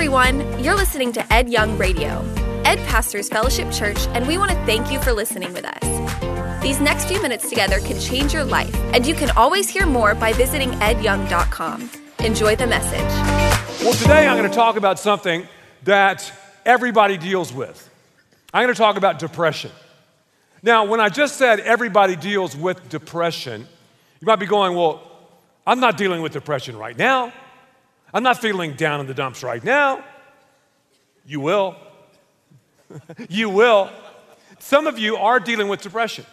everyone. You're listening to Ed Young Radio. Ed pastors Fellowship Church, and we want to thank you for listening with us. These next few minutes together can change your life, and you can always hear more by visiting edyoung.com. Enjoy the message. Well, today I'm going to talk about something that everybody deals with. I'm going to talk about depression. Now, when I just said everybody deals with depression, you might be going, well, I'm not dealing with depression right now. I'm not feeling down in the dumps right now. You will. you will. Some of you are dealing with depression.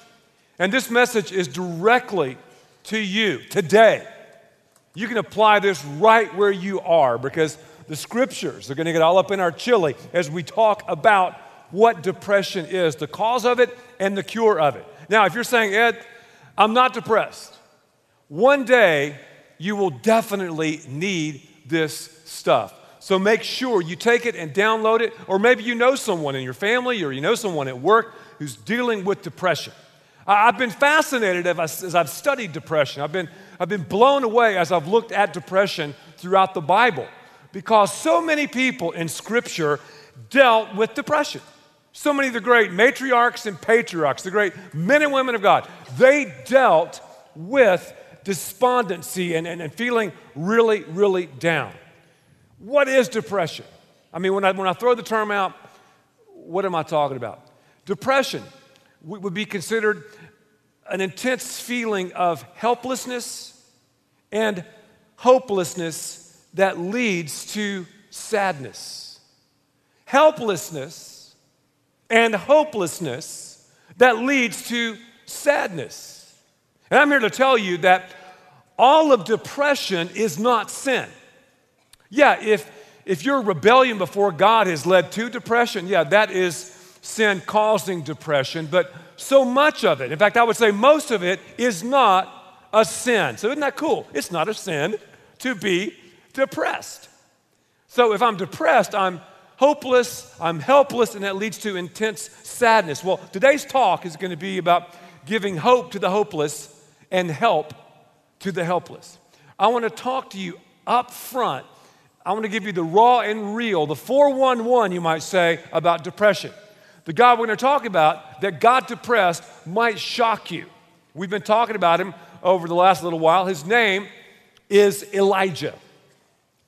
And this message is directly to you today. You can apply this right where you are because the scriptures are going to get all up in our chili as we talk about what depression is, the cause of it, and the cure of it. Now, if you're saying, Ed, I'm not depressed, one day you will definitely need this stuff. So make sure you take it and download it, or maybe you know someone in your family or you know someone at work who's dealing with depression. I've been fascinated as I've studied depression. I've been, I've been blown away as I've looked at depression throughout the Bible because so many people in Scripture dealt with depression. So many of the great matriarchs and patriarchs, the great men and women of God, they dealt with despondency and, and, and feeling really, really down. What is depression? I mean, when I, when I throw the term out, what am I talking about? Depression would be considered an intense feeling of helplessness and hopelessness that leads to sadness. Helplessness and hopelessness that leads to sadness. And I'm here to tell you that all of depression is not sin. Yeah, if, if your rebellion before God has led to depression, yeah, that is sin causing depression, but so much of it, in fact, I would say most of it, is not a sin. So, isn't that cool? It's not a sin to be depressed. So, if I'm depressed, I'm hopeless, I'm helpless, and that leads to intense sadness. Well, today's talk is going to be about giving hope to the hopeless and help to the helpless. I want to talk to you up front. I want to give you the raw and real, the 411, you might say, about depression. The God we're going to talk about that got depressed might shock you. We've been talking about him over the last little while. His name is Elijah.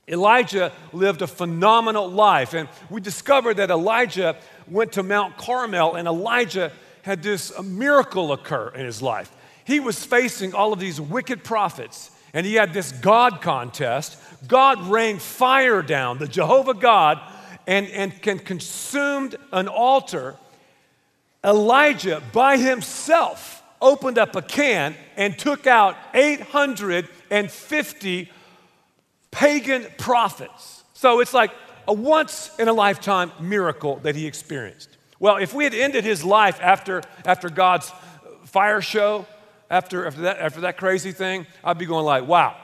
Elijah lived a phenomenal life, and we discovered that Elijah went to Mount Carmel, and Elijah had this miracle occur in his life he was facing all of these wicked prophets, and he had this God contest. God rained fire down, the Jehovah God, and, and consumed an altar. Elijah, by himself, opened up a can and took out 850 pagan prophets. So it's like a once in a lifetime miracle that he experienced. Well, if we had ended his life after, after God's fire show, after, after, that, after that crazy thing, I'd be going like, wow,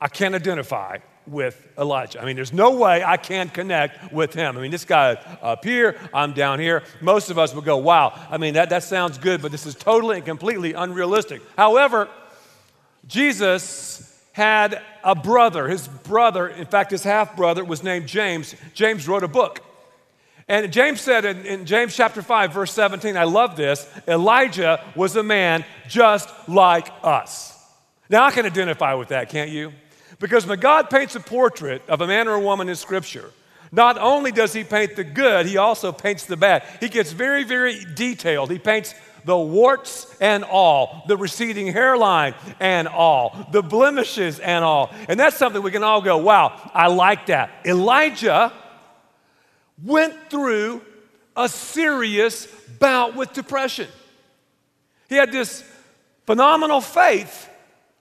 I can't identify with Elijah. I mean, there's no way I can connect with him. I mean, this guy up here, I'm down here. Most of us would go, wow, I mean, that, that sounds good, but this is totally and completely unrealistic. However, Jesus had a brother. His brother, in fact, his half brother, was named James. James wrote a book. And James said in, in, James chapter 5, verse 17, I love this Elijah was a man just like us. Now I can identify with that, can't you? Because when God paints a portrait of a man or a woman in Scripture, not only does he paint the good, he also paints the bad. He gets very, very detailed. He paints the warts and all, the receding hairline and all, the blemishes and all. And that's something we can all go, wow, I like that. Elijah went through a serious bout with depression. He had this phenomenal faith,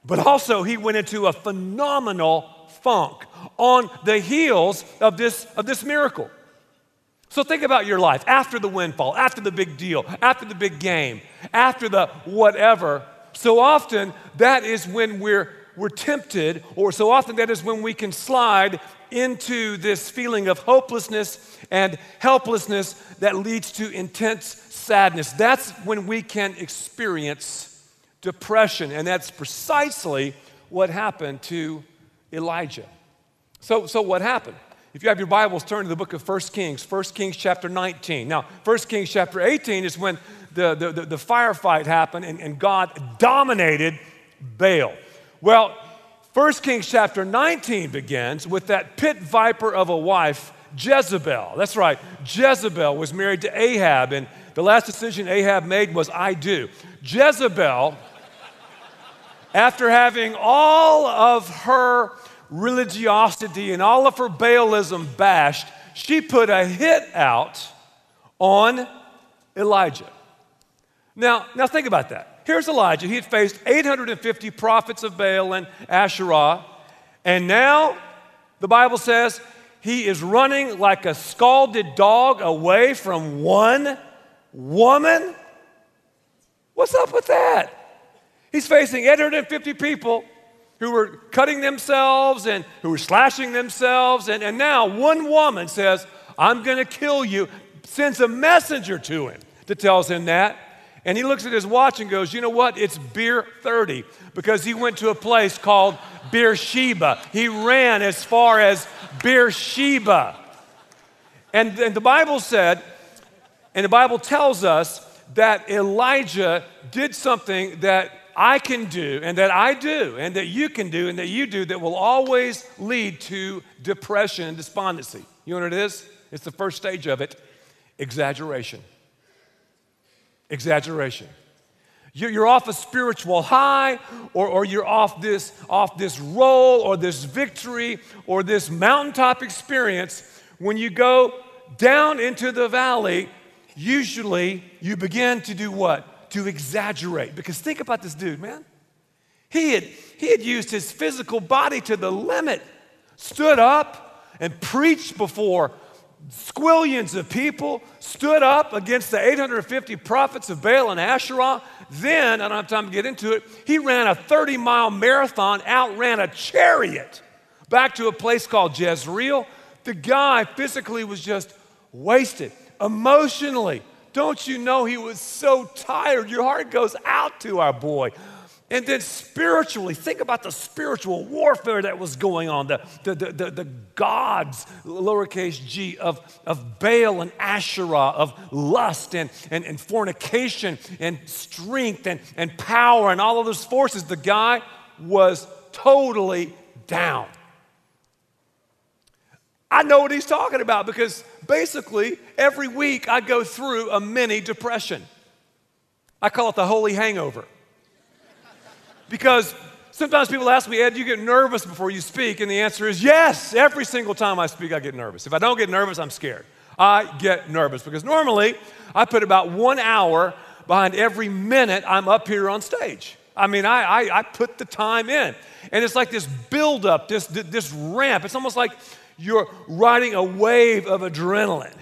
but also he went into a phenomenal funk on the heels of this, of this miracle. So think about your life after the windfall, after the big deal, after the big game, after the whatever. So often that is when we're, we're tempted, or so often that is when we can slide into this feeling of hopelessness and helplessness that leads to intense sadness. That's when we can experience depression, and that's precisely what happened to Elijah. So, so what happened? If you have your Bibles, turn to the book of 1 Kings, 1 Kings chapter 19. Now, 1 Kings chapter 18 is when the, the, the, the firefight happened and, and God dominated Baal. Well, 1 Kings chapter 19 begins with that pit viper of a wife, Jezebel. That's right, Jezebel was married to Ahab, and the last decision Ahab made was, I do. Jezebel, after having all of her religiosity and all of her Baalism bashed, she put a hit out on Elijah. Now, now think about that. Here's Elijah. He had faced 850 prophets of Baal and Asherah, and now the Bible says he is running like a scalded dog away from one woman. What's up with that? He's facing 850 people who were cutting themselves and who were slashing themselves, and, and now one woman says, I'm going to kill you, sends a messenger to him that tells him that. And he looks at his watch and goes, You know what? It's beer 30 because he went to a place called Beersheba. He ran as far as Beersheba. And, and the Bible said, and the Bible tells us that Elijah did something that I can do and that I do and that you can do and that you do that will always lead to depression and despondency. You know what it is? It's the first stage of it exaggeration exaggeration. You're off a spiritual high, or, or you're off this, off this roll, or this victory, or this mountaintop experience. When you go down into the valley, usually you begin to do what? To exaggerate. Because think about this dude, man. He had, he had used his physical body to the limit, stood up and preached before squillions of people stood up against the 850 prophets of Baal and Asherah. Then, I don't have time to get into it, he ran a 30 mile marathon, outran a chariot back to a place called Jezreel. The guy physically was just wasted. Emotionally, don't you know he was so tired? Your heart goes out to our boy. And then spiritually, think about the spiritual warfare that was going on, the, the, the, the, gods, lowercase g, of, of Baal and Asherah, of lust and, and, and fornication and strength and, and power and all of those forces. The guy was totally down. I know what he's talking about because basically every week I go through a mini depression. I call it the holy hangover. Because sometimes people ask me, Ed, do you get nervous before you speak? And the answer is yes. Every single time I speak, I get nervous. If I don't get nervous, I'm scared. I get nervous because normally I put about one hour behind every minute I'm up here on stage. I mean, I, I, I put the time in. And it's like this buildup, this, this ramp. It's almost like you're riding a wave of adrenaline.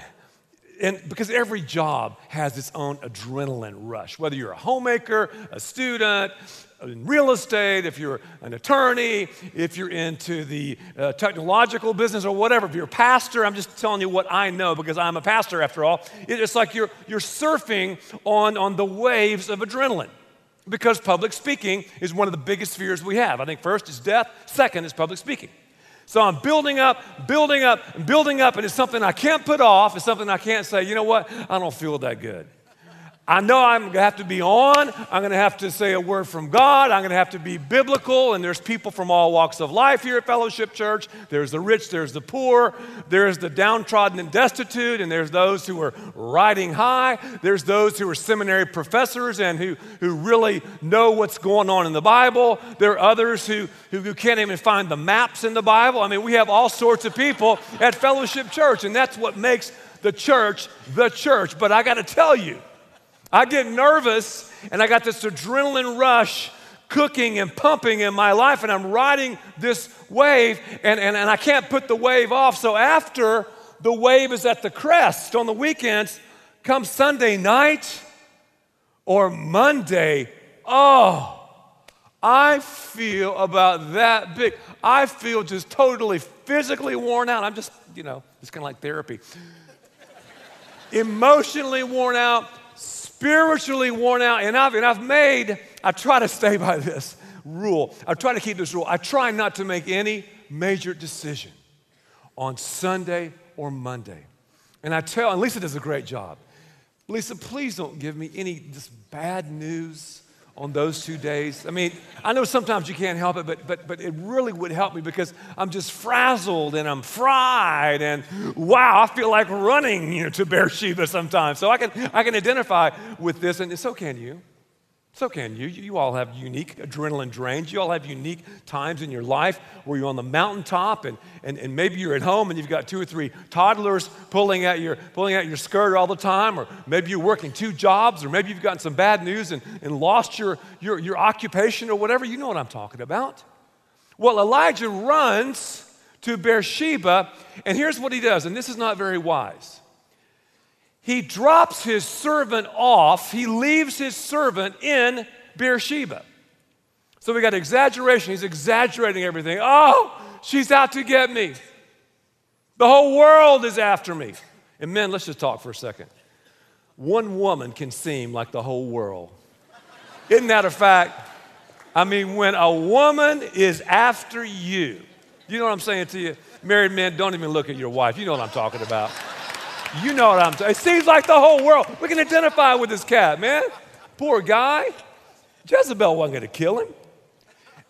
And because every job has its own adrenaline rush, whether you're a homemaker, a student, in real estate, if you're an attorney, if you're into the uh, technological business or whatever, if you're a pastor, I'm just telling you what I know because I'm a pastor after all. It's like you're, you're surfing on, on the waves of adrenaline because public speaking is one of the biggest fears we have. I think first is death, second is public speaking. So I'm building up, building up, building up, and it's something I can't put off. It's something I can't say, you know what, I don't feel that good. I know I'm going to have to be on. I'm going to have to say a word from God. I'm going to have to be biblical. And there's people from all walks of life here at Fellowship Church. There's the rich, there's the poor, there's the downtrodden and destitute, and there's those who are riding high. There's those who are seminary professors and who, who really know what's going on in the Bible. There are others who, who, who can't even find the maps in the Bible. I mean, we have all sorts of people at Fellowship Church, and that's what makes the church the church. But I got to tell you, I get nervous and I got this adrenaline rush cooking and pumping in my life, and I'm riding this wave, and, and, and I can't put the wave off. So after the wave is at the crest on the weekends, come Sunday night or Monday, oh, I feel about that big. I feel just totally physically worn out. I'm just, you know, it's kind of like therapy. Emotionally worn out, spiritually worn out, and I've, and I've made, I try to stay by this rule. I try to keep this rule. I try not to make any major decision on Sunday or Monday. And I tell, and Lisa does a great job. Lisa, please don't give me any just bad news on those two days. I mean, I know sometimes you can't help it, but, but, but it really would help me because I'm just frazzled and I'm fried and wow, I feel like running you know, to Beersheba sometimes. So I can, I can identify with this, and so can you. So can you. You all have unique adrenaline drains. You all have unique times in your life where you're on the mountaintop and, and, and maybe you're at home and you've got two or three toddlers pulling at your, pulling at your skirt all the time, or maybe you're working two jobs, or maybe you've gotten some bad news and, and lost your, your, your occupation or whatever. You know what I'm talking about. Well, Elijah runs to Beersheba, and here's what he does, and this is not very wise he drops his servant off. He leaves his servant in Beersheba. So we got exaggeration. He's exaggerating everything. Oh, she's out to get me. The whole world is after me. And men, let's just talk for a second. One woman can seem like the whole world. Isn't that a fact? I mean, when a woman is after you, you know what I'm saying to you? Married men, don't even look at your wife. You know what I'm talking about. You know what I'm saying. It seems like the whole world. We can identify with this cat, man. Poor guy. Jezebel wasn't going to kill him.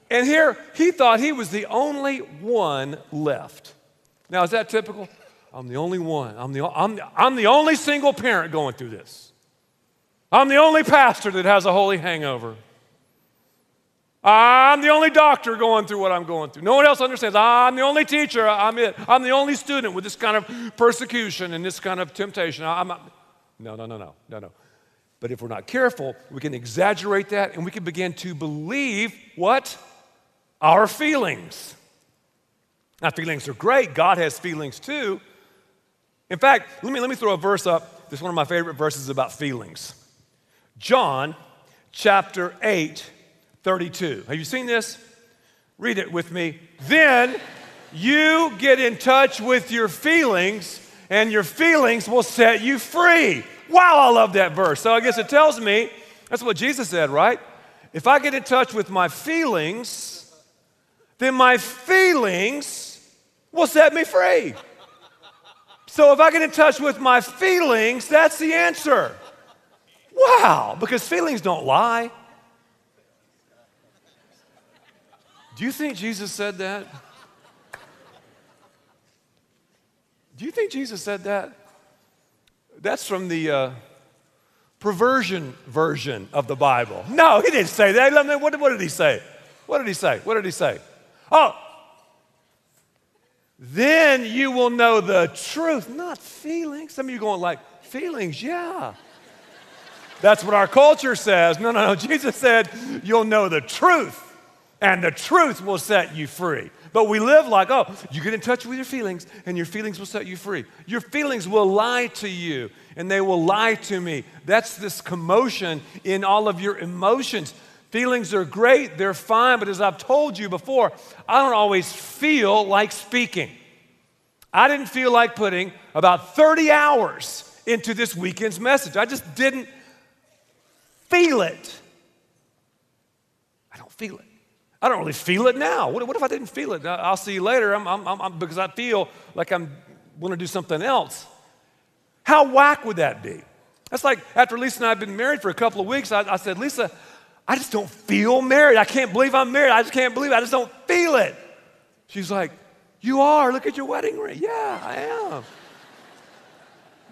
And here, he thought he was the only one left. Now, is that typical? I'm the only one. I'm the, I'm, I'm the only single parent going through this. I'm the only pastor that has a holy hangover. I'm the only doctor going through what I'm going through. No one else understands. I'm the only teacher. I'm it. I'm the only student with this kind of persecution and this kind of temptation. I'm not. No, no, no, no, no, no. But if we're not careful, we can exaggerate that and we can begin to believe what? Our feelings. Now, feelings are great. God has feelings too. In fact, let me, let me throw a verse up. This is one of my favorite verses about feelings. John chapter 8 32. Have you seen this? Read it with me. Then you get in touch with your feelings, and your feelings will set you free. Wow, I love that verse. So I guess it tells me that's what Jesus said, right? If I get in touch with my feelings, then my feelings will set me free. So if I get in touch with my feelings, that's the answer. Wow, because feelings don't lie. Do you think Jesus said that? Do you think Jesus said that? That's from the uh, perversion version of the Bible. No, he didn't say that. What, what did he say? What did he say? What did he say? Oh, then you will know the truth, not feelings. Some of you going like, feelings, yeah. That's what our culture says. No, no, no. Jesus said, you'll know the truth and the truth will set you free. But we live like, oh, you get in touch with your feelings, and your feelings will set you free. Your feelings will lie to you, and they will lie to me. That's this commotion in all of your emotions. Feelings are great, they're fine, but as I've told you before, I don't always feel like speaking. I didn't feel like putting about 30 hours into this weekend's message. I just didn't feel it. I don't feel it. I don't really feel it now. What, what if I didn't feel it? I'll see you later I'm, I'm, I'm, because I feel like I'm going to do something else. How whack would that be? That's like after Lisa and I have been married for a couple of weeks, I, I said, Lisa, I just don't feel married. I can't believe I'm married. I just can't believe it. I just don't feel it. She's like, You are. Look at your wedding ring. Yeah, I am.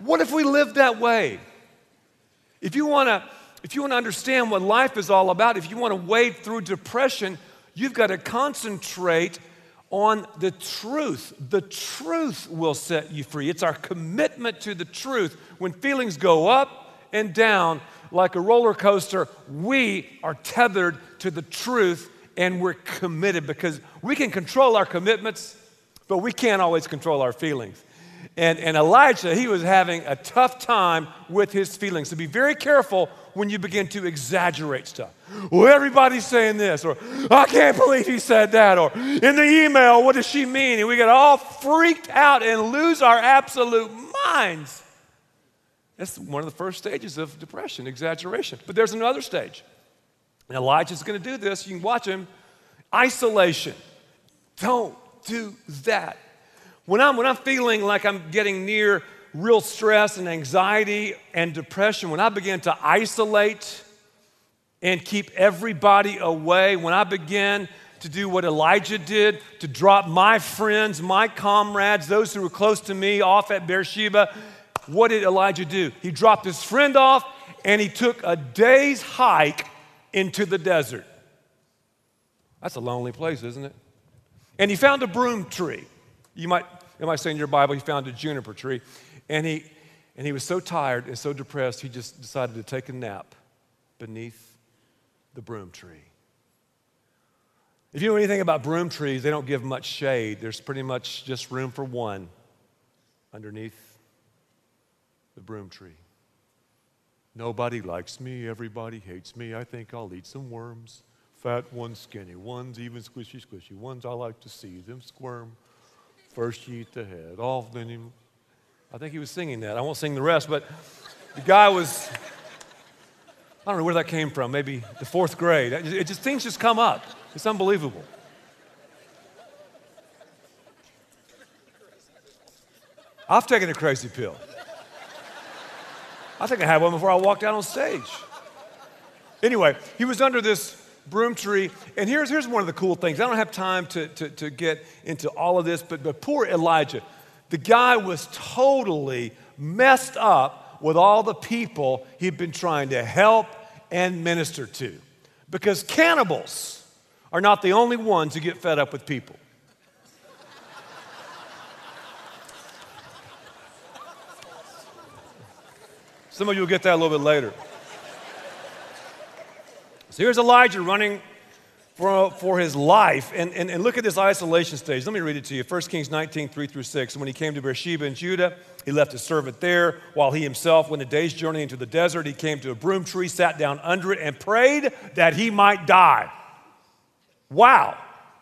what if we lived that way? If you want to if you want to understand what life is all about, if you want to wade through depression, You've got to concentrate on the truth. The truth will set you free. It's our commitment to the truth. When feelings go up and down like a roller coaster, we are tethered to the truth and we're committed because we can control our commitments, but we can't always control our feelings. And, and Elijah, he was having a tough time with his feelings. So be very careful when you begin to exaggerate stuff. Well, everybody's saying this, or I can't believe he said that, or in the email, what does she mean? And we get all freaked out and lose our absolute minds. That's one of the first stages of depression, exaggeration. But there's another stage. And Elijah's going to do this. You can watch him. Isolation. Don't do that. When I'm, when I'm feeling like I'm getting near real stress and anxiety and depression, when I begin to isolate and keep everybody away, when I begin to do what Elijah did, to drop my friends, my comrades, those who were close to me off at Beersheba, what did Elijah do? He dropped his friend off and he took a day's hike into the desert. That's a lonely place, isn't it? And he found a broom tree. You might, it might say in your Bible, he found a juniper tree. And he, and he was so tired and so depressed, he just decided to take a nap beneath the broom tree. If you know anything about broom trees, they don't give much shade. There's pretty much just room for one underneath the broom tree. Nobody likes me, everybody hates me. I think I'll eat some worms. Fat ones, skinny ones, even squishy, squishy ones. I like to see them squirm. First you eat the head, off then you. I think he was singing that. I won't sing the rest, but the guy was. I don't know where that came from. Maybe the fourth grade. It just things just come up. It's unbelievable. I've taken a crazy pill. I think I had one before I walked out on stage. Anyway, he was under this broom tree, and here's, here's one of the cool things. I don't have time to, to, to get into all of this, but, but poor Elijah, the guy was totally messed up with all the people he'd been trying to help and minister to. Because cannibals, are not the only ones who get fed up with people. Some of you will get that a little bit later. So here's Elijah running for, for his life. And, and, and look at this isolation stage. Let me read it to you 1 Kings 19, 3 through 6. And when he came to Beersheba in Judah, he left his servant there while he himself went a day's journey into the desert. He came to a broom tree, sat down under it, and prayed that he might die. Wow.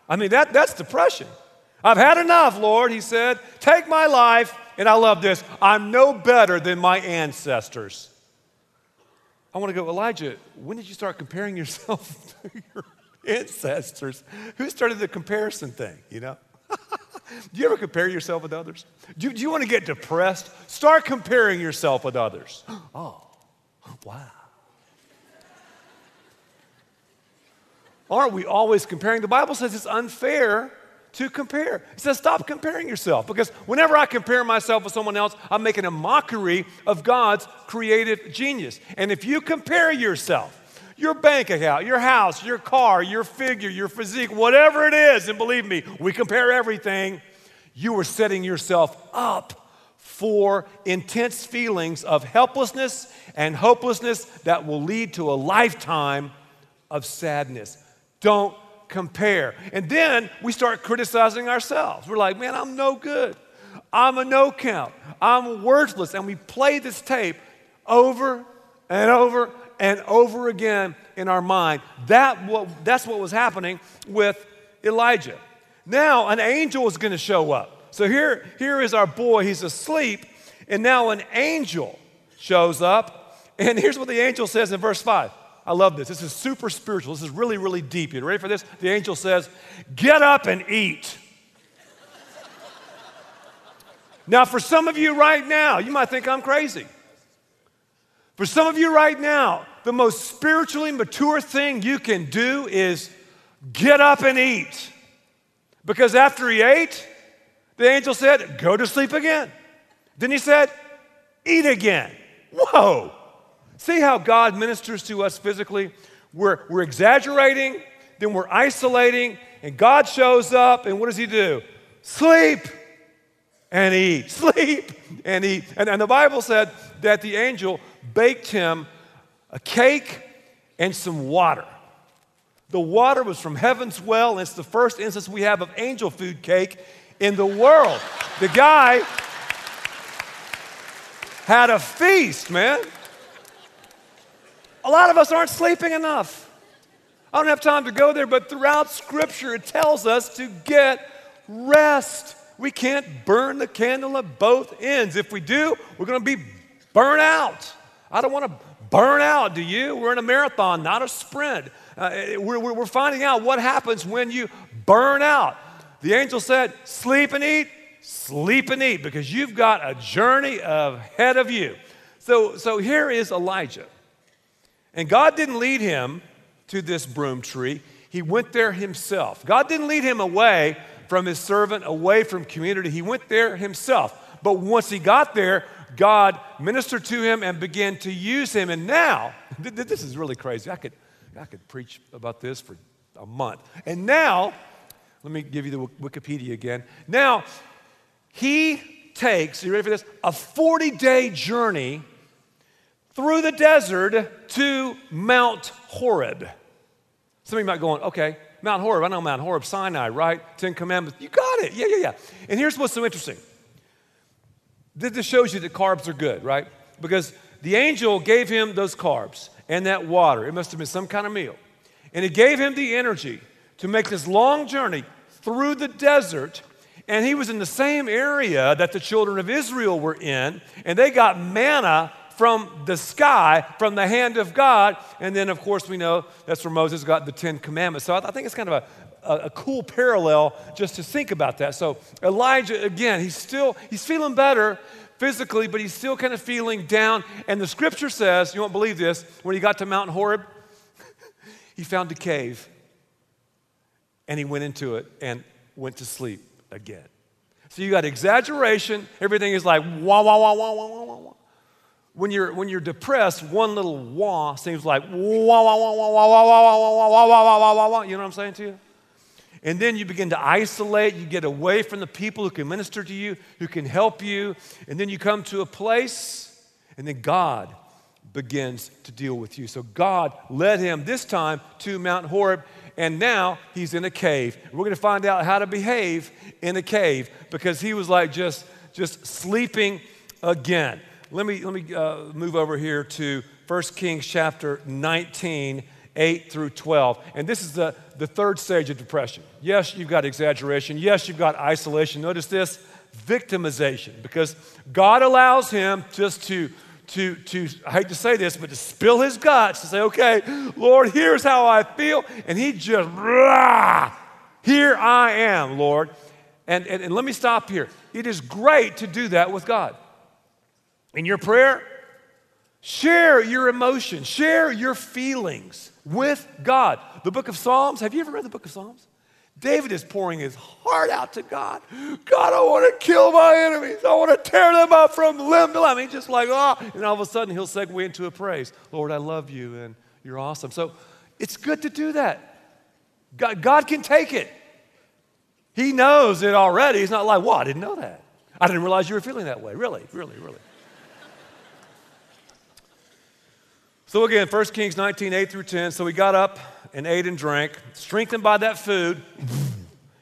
I mean, that, that's depression. I've had enough, Lord, he said. Take my life. And I love this. I'm no better than my ancestors. I want to go, Elijah, when did you start comparing yourself to your ancestors? Who started the comparison thing, you know? do you ever compare yourself with others? Do, do you want to get depressed? Start comparing yourself with others. oh, wow. Aren't we always comparing? The Bible says it's unfair to compare. It says stop comparing yourself because whenever I compare myself with someone else, I'm making a mockery of God's creative genius. And if you compare yourself, your bank account, your house, your car, your figure, your physique, whatever it is, and believe me, we compare everything, you are setting yourself up for intense feelings of helplessness and hopelessness that will lead to a lifetime of sadness. Don't compare. And then we start criticizing ourselves. We're like, man, I'm no good. I'm a no count. I'm worthless. And we play this tape over and over and over again in our mind. That what, that's what was happening with Elijah. Now, an angel is going to show up. So here, here is our boy. He's asleep. And now an angel shows up. And here's what the angel says in verse 5 I love this. This is super spiritual. This is really, really deep. You ready for this? The angel says, Get up and eat. now, for some of you right now, you might think I'm crazy. For some of you right now, the most spiritually mature thing you can do is get up and eat. Because after he ate, the angel said, Go to sleep again. Then he said, Eat again. Whoa. See how God ministers to us physically? We're, we're exaggerating, then we're isolating, and God shows up, and what does He do? Sleep and eat. Sleep and eat. And, and the Bible said that the angel baked him a cake and some water. The water was from heaven's well, and it's the first instance we have of angel food cake in the world. The guy had a feast, man. A lot of us aren't sleeping enough. I don't have time to go there, but throughout Scripture, it tells us to get rest. We can't burn the candle at both ends. If we do, we're going to be burnt out. I don't want to burn out, do you? We're in a marathon, not a sprint. Uh, we're, we're finding out what happens when you burn out. The angel said, Sleep and eat, sleep and eat because you've got a journey ahead of you. So, so here is Elijah. And God didn't lead him to this broom tree, he went there himself. God didn't lead him away from his servant, away from community. He went there himself. But once he got there, God ministered to him and began to use him. And now, this is really crazy. I could, I could preach about this for a month. And now, let me give you the Wikipedia again. Now, he takes, you ready for this? A 40 day journey through the desert to Mount Horeb. Some of you might go, okay, Mount Horeb, I know Mount Horeb, Sinai, right? Ten Commandments. You got it. Yeah, yeah, yeah. And here's what's so interesting. This just shows you that carbs are good, right? Because the angel gave him those carbs and that water. It must have been some kind of meal. And it gave him the energy to make this long journey through the desert. And he was in the same area that the children of Israel were in. And they got manna from the sky, from the hand of God. And then, of course, we know that's where Moses got the Ten Commandments. So I think it's kind of a, a, a cool parallel just to think about that. So Elijah, again, he's still, he's feeling better physically, but he's still kind of feeling down. And the scripture says, you won't believe this, when he got to Mount Horeb, he found a cave and he went into it and went to sleep again. So you got exaggeration, everything is like wah, wah, wah, wah, wah, wah, wah. Wah. When you're, when you're depressed, one little wah seems like wah, wah, wah, wah, wah, wah, wah, wah, wah, wah, wah, wah, wah, wah. You know what I'm saying to you? And then you begin to isolate, you get away from the people who can minister to you, who can help you. And then you come to a place, and then God begins to deal with you. So God led him this time to Mount Horeb, and now he's in a cave. We're going to find out how to behave in a cave because he was like just, just sleeping again. Let me, let me uh, move over here to 1 Kings chapter 19 8 through 12. And this is the, the third stage of depression. Yes, you've got exaggeration. Yes, you've got isolation. Notice this victimization, because God allows him just to, to, to, I hate to say this, but to spill his guts to say, okay, Lord, here's how I feel. And he just, rah, here I am, Lord. And, and, and let me stop here. It is great to do that with God. In your prayer, share your emotions, share your feelings with God. The book of Psalms, have you ever read the book of Psalms? David is pouring his heart out to God. God, I want to kill my enemies. I want to tear them up from limb to limb. He's just like, ah. And all of a sudden, he'll segue into a praise. Lord, I love you and you're awesome. So it's good to do that. God, God can take it. He knows it already. He's not like, well, I didn't know that. I didn't realize you were feeling that way. Really, really, really. So again, 1 Kings 19, 8 through 10. So he got up and ate and drank, strengthened by that food.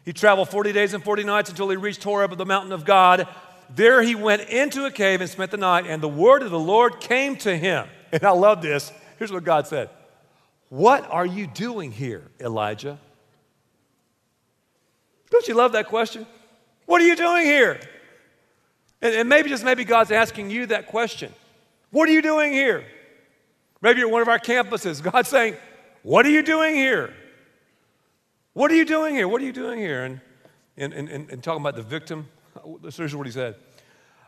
He traveled 40 days and 40 nights until he reached Horeb, the mountain of God. There he went into a cave and spent the night, and the word of the Lord came to him. And I love this. Here's what God said What are you doing here, Elijah? Don't you love that question? What are you doing here? And, and maybe just maybe God's asking you that question. What are you doing here? Maybe you're one of our campuses. God's saying, What are you doing here? What are you doing here? What are you doing here? And, and, and, and talking about the victim, this is what he said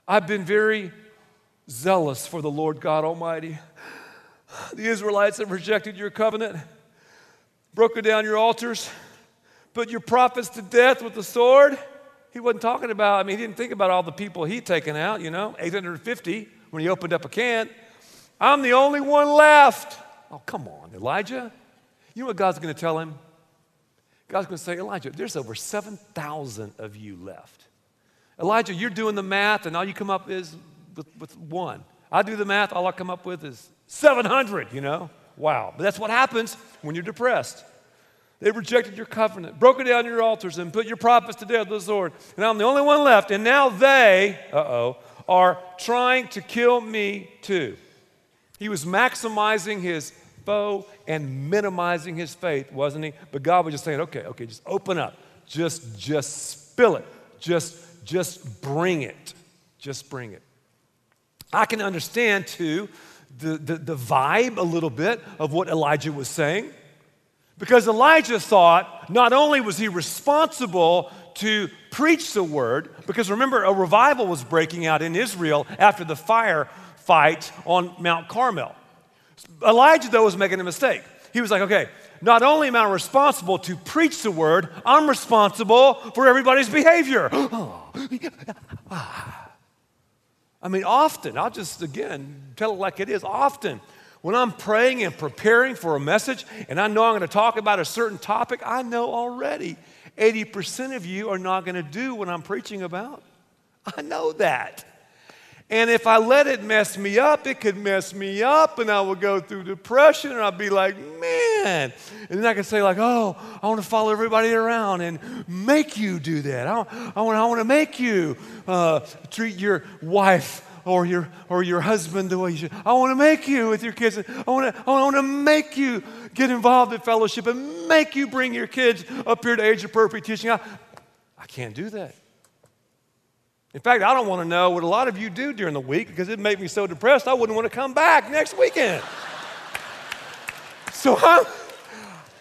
I've been very zealous for the Lord God Almighty. The Israelites have rejected your covenant, broken down your altars, put your prophets to death with the sword. He wasn't talking about, I mean, he didn't think about all the people he'd taken out, you know, 850 when he opened up a can. I'm the only one left. Oh, come on, Elijah. You know what God's going to tell him? God's going to say, Elijah, there's over 7,000 of you left. Elijah, you're doing the math, and all you come up is with, with one. I do the math, all I come up with is 700, you know? Wow. But that's what happens when you're depressed. They rejected your covenant, broken down your altars, and put your prophets to death with the sword. And I'm the only one left. And now they, uh oh, are trying to kill me too. He was maximizing his foe and minimizing his faith, wasn't he? But God was just saying, okay, okay, just open up. Just, just spill it. Just, just bring it. Just bring it. I can understand too the, the, the vibe a little bit of what Elijah was saying. Because Elijah thought not only was he responsible to preach the word because remember, a revival was breaking out in Israel after the fire fight on Mount Carmel. Elijah, though, was making a mistake. He was like, okay, not only am I responsible to preach the word, I'm responsible for everybody's behavior. I mean, often, I'll just again tell it like it is. Often, when I'm praying and preparing for a message and I know I'm going to talk about a certain topic, I know already 80% of you are not going to do what I'm preaching about. I know that. And if I let it mess me up, it could mess me up, and I would go through depression, and I'd be like, man. And then I could say, like, oh, I want to follow everybody around and make you do that. I, want, I want to make you uh, treat your wife or your, or your husband the way you should. I want to make you with your kids. I want to, I want to make you get involved in fellowship and make you bring your kids up here to age appropriate teaching. I, I can't do that. In fact, I don't want to know what a lot of you do during the week because it made me so depressed I wouldn't want to come back next weekend. so I'm,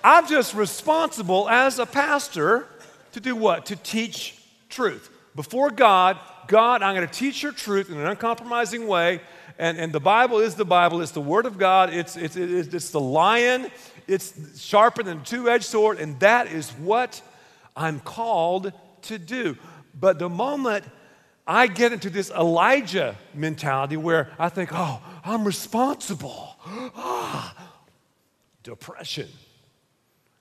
I'm just responsible as a pastor to do what? To teach truth. Before God, God, I'm going to teach your truth in an uncompromising way. And, and the Bible is the Bible, it's the Word of God, it's, it's, it's, it's the lion, it's sharper than a two edged sword, and that is what I'm called to do. But the moment I get into this Elijah mentality where I think, oh, I'm responsible. Ah, depression,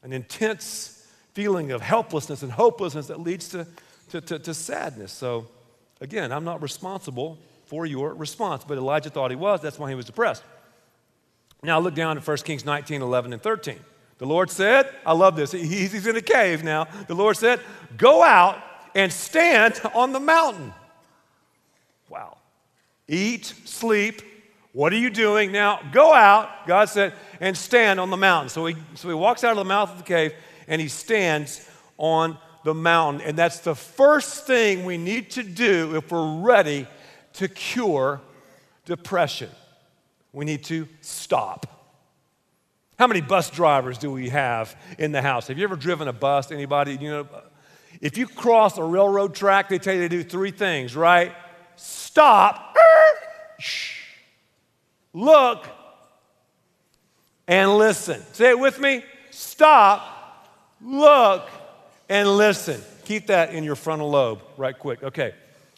an intense feeling of helplessness and hopelessness that leads to, to, to, to sadness. So, again, I'm not responsible for your response, but Elijah thought he was. That's why he was depressed. Now, look down at 1 Kings 19, 11, and 13. The Lord said, I love this. He's in a cave now. The Lord said, Go out and stand on the mountain. Wow. Eat, sleep. What are you doing? Now go out, God said, and stand on the mountain. So he, so he walks out of the mouth of the cave and he stands on the mountain. And that's the first thing we need to do if we're ready to cure depression. We need to stop. How many bus drivers do we have in the house? Have you ever driven a bus? Anybody? You know, if you cross a railroad track, they tell you to do three things, right? Stop, look, and listen. Say it with me. Stop, look, and listen. Keep that in your frontal lobe right quick. Okay.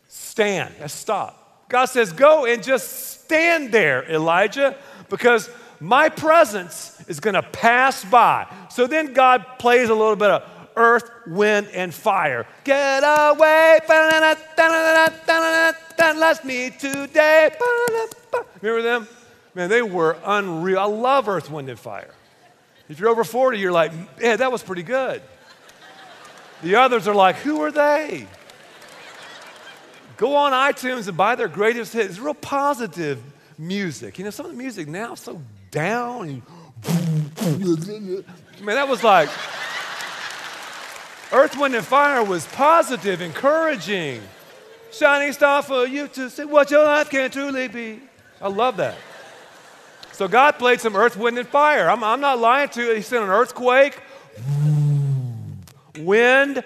Stand. That's stop. God says, go and just stand there, Elijah, because my presence is going to pass by. So then God plays a little bit of earth, wind, and fire. Get away, lost me today. Remember them? Man, they were unreal. I love earth, wind, and fire. If you're over 40, you're like, yeah, that was pretty good. The others are like, who are they? Go on iTunes and buy their greatest hits. It's real positive music. You know, some of the music now is so down. Man, that was like. Earth, Wind, and Fire was positive, encouraging. Shining star for you to see what your life can truly be. I love that. So God played some earth, wind, and fire. I'm, I'm not lying to you. He sent an earthquake, wind,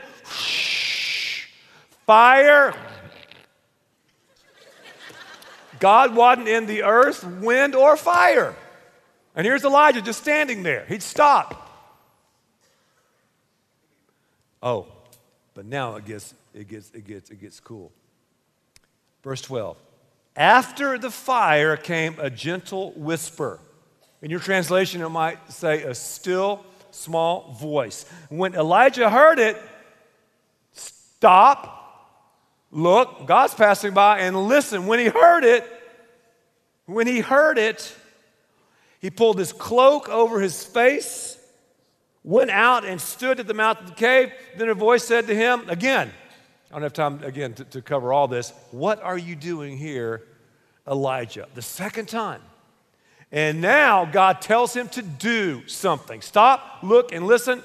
fire. God wasn't in the earth, wind, or fire. And here's Elijah just standing there. He'd stop. Oh, but now it gets, it gets, it gets, it gets cool. Verse 12. After the fire came a gentle whisper. In your translation, it might say a still small voice. When Elijah heard it, stop, look, God's passing by, and listen. When he heard it, when he heard it, he pulled his cloak over his face went out and stood at the mouth of the cave. Then a voice said to him, again, I don't have time again to, to cover all this. What are you doing here, Elijah? The second time. And now God tells him to do something. Stop, look, and listen.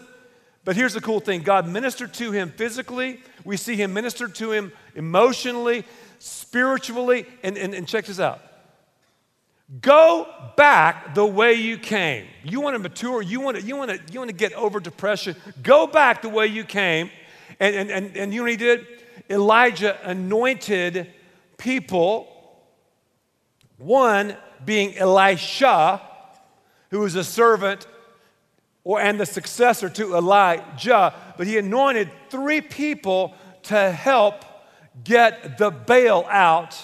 But here's the cool thing God ministered to him physically. We see him minister to him emotionally, spiritually. And, and, and check this out Go back the way you came. You want to mature, you want to, you, want to, you want to get over depression, go back the way you came And, and, and, and you know what he did? Elijah anointed people, one being Elisha, who was a servant or, and the successor to Elijah, but he anointed three people to help get the Baal out.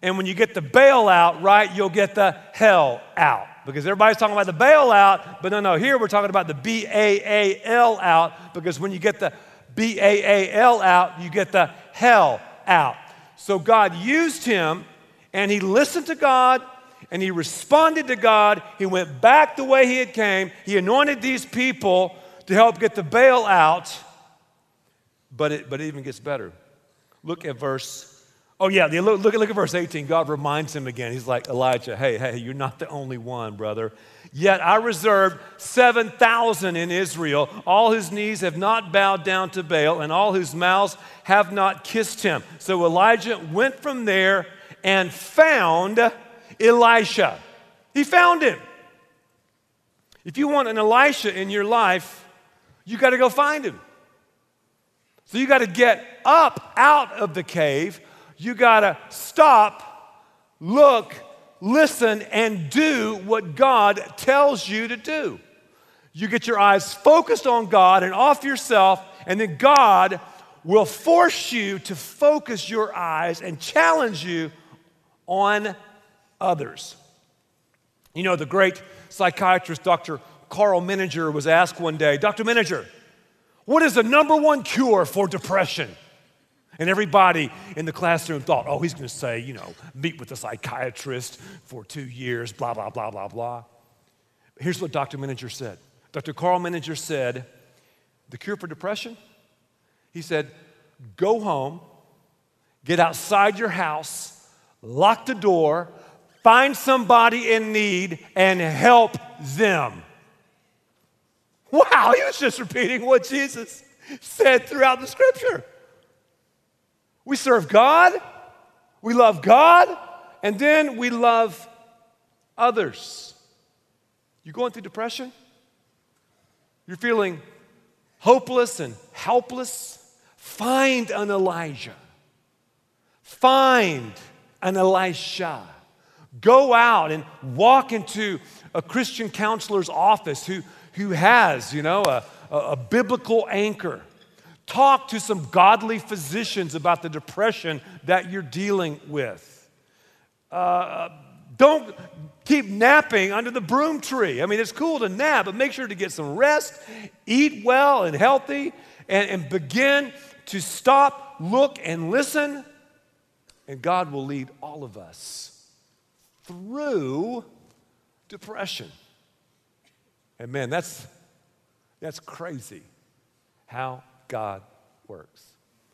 And when you get the Baal out, right, you'll get the hell out. Because everybody's talking about the bailout, but no, no, here we're talking about the B A A L out, because when you get the B A A L out, you get the hell out. So God used him, and he listened to God, and he responded to God. He went back the way he had came. He anointed these people to help get the Baal out. But it, but it even gets better. Look at verse. Oh yeah, look, look, look at verse 18. God reminds him again. He's like Elijah, hey, hey, you're not the only one, brother. Yet I reserved 7,000 in Israel, all whose knees have not bowed down to Baal, and all whose mouths have not kissed him. So Elijah went from there and found Elisha. He found him. If you want an Elisha in your life, you got to go find him. So you got to get up out of the cave. You got to stop, look, listen, and do what God tells you to do. You get your eyes focused on God and off yourself, and then God will force you to focus your eyes and challenge you on others. You know, the great psychiatrist Dr. Karl Menninger was asked one day, Dr. Menninger, what is the number one cure for depression? And everybody in the classroom thought, oh, he's going to say, you know, meet with a psychiatrist for two years, blah, blah, blah, blah, blah. Here's what Dr. Menninger said Dr. Karl Menninger said, the cure for depression? He said, go home, get outside your house, lock the door, find somebody in need, and help them. Wow, he was just repeating what Jesus said throughout the scripture. We serve God, we love God, and then we love others. You going through depression? You're feeling hopeless and helpless? Find an Elijah. Find an Elisha. Go out and walk into a Christian counselor's office who, who has, you know, a, a, a biblical anchor Talk to some godly physicians about the depression that you're dealing with. Uh, don't keep napping under the broom tree. I mean, it's cool to nap, but make sure to get some rest, eat well and healthy, and, and begin to stop, look, and listen. And God will lead all of us through depression. And man, that's, that's crazy how God works.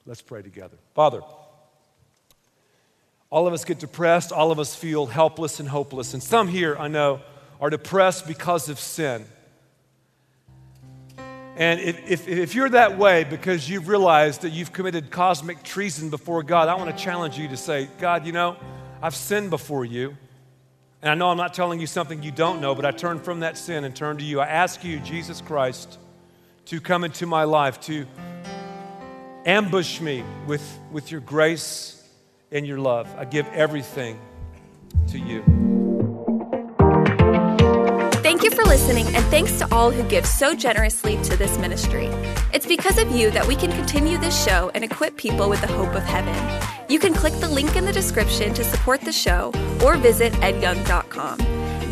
Let's pray together. Father, all of us get depressed, all of us feel helpless and hopeless, and some here I know are depressed because of sin. And if, if, if, you're that way because you've realized that you've committed cosmic treason before God, I want to challenge you to say, God, you know, I've sinned before you. And I know I'm not telling you something you don't know, but I turn from that sin and turn to you. I ask you, Jesus Christ, to come into my life, to ambush me with, with your grace and your love. I give everything to you. Thank you for listening, and thanks to all who give so generously to this ministry. It's because of you that we can continue this show and equip people with the hope of heaven. You can click the link in the description to support the show or visit edyoung.com.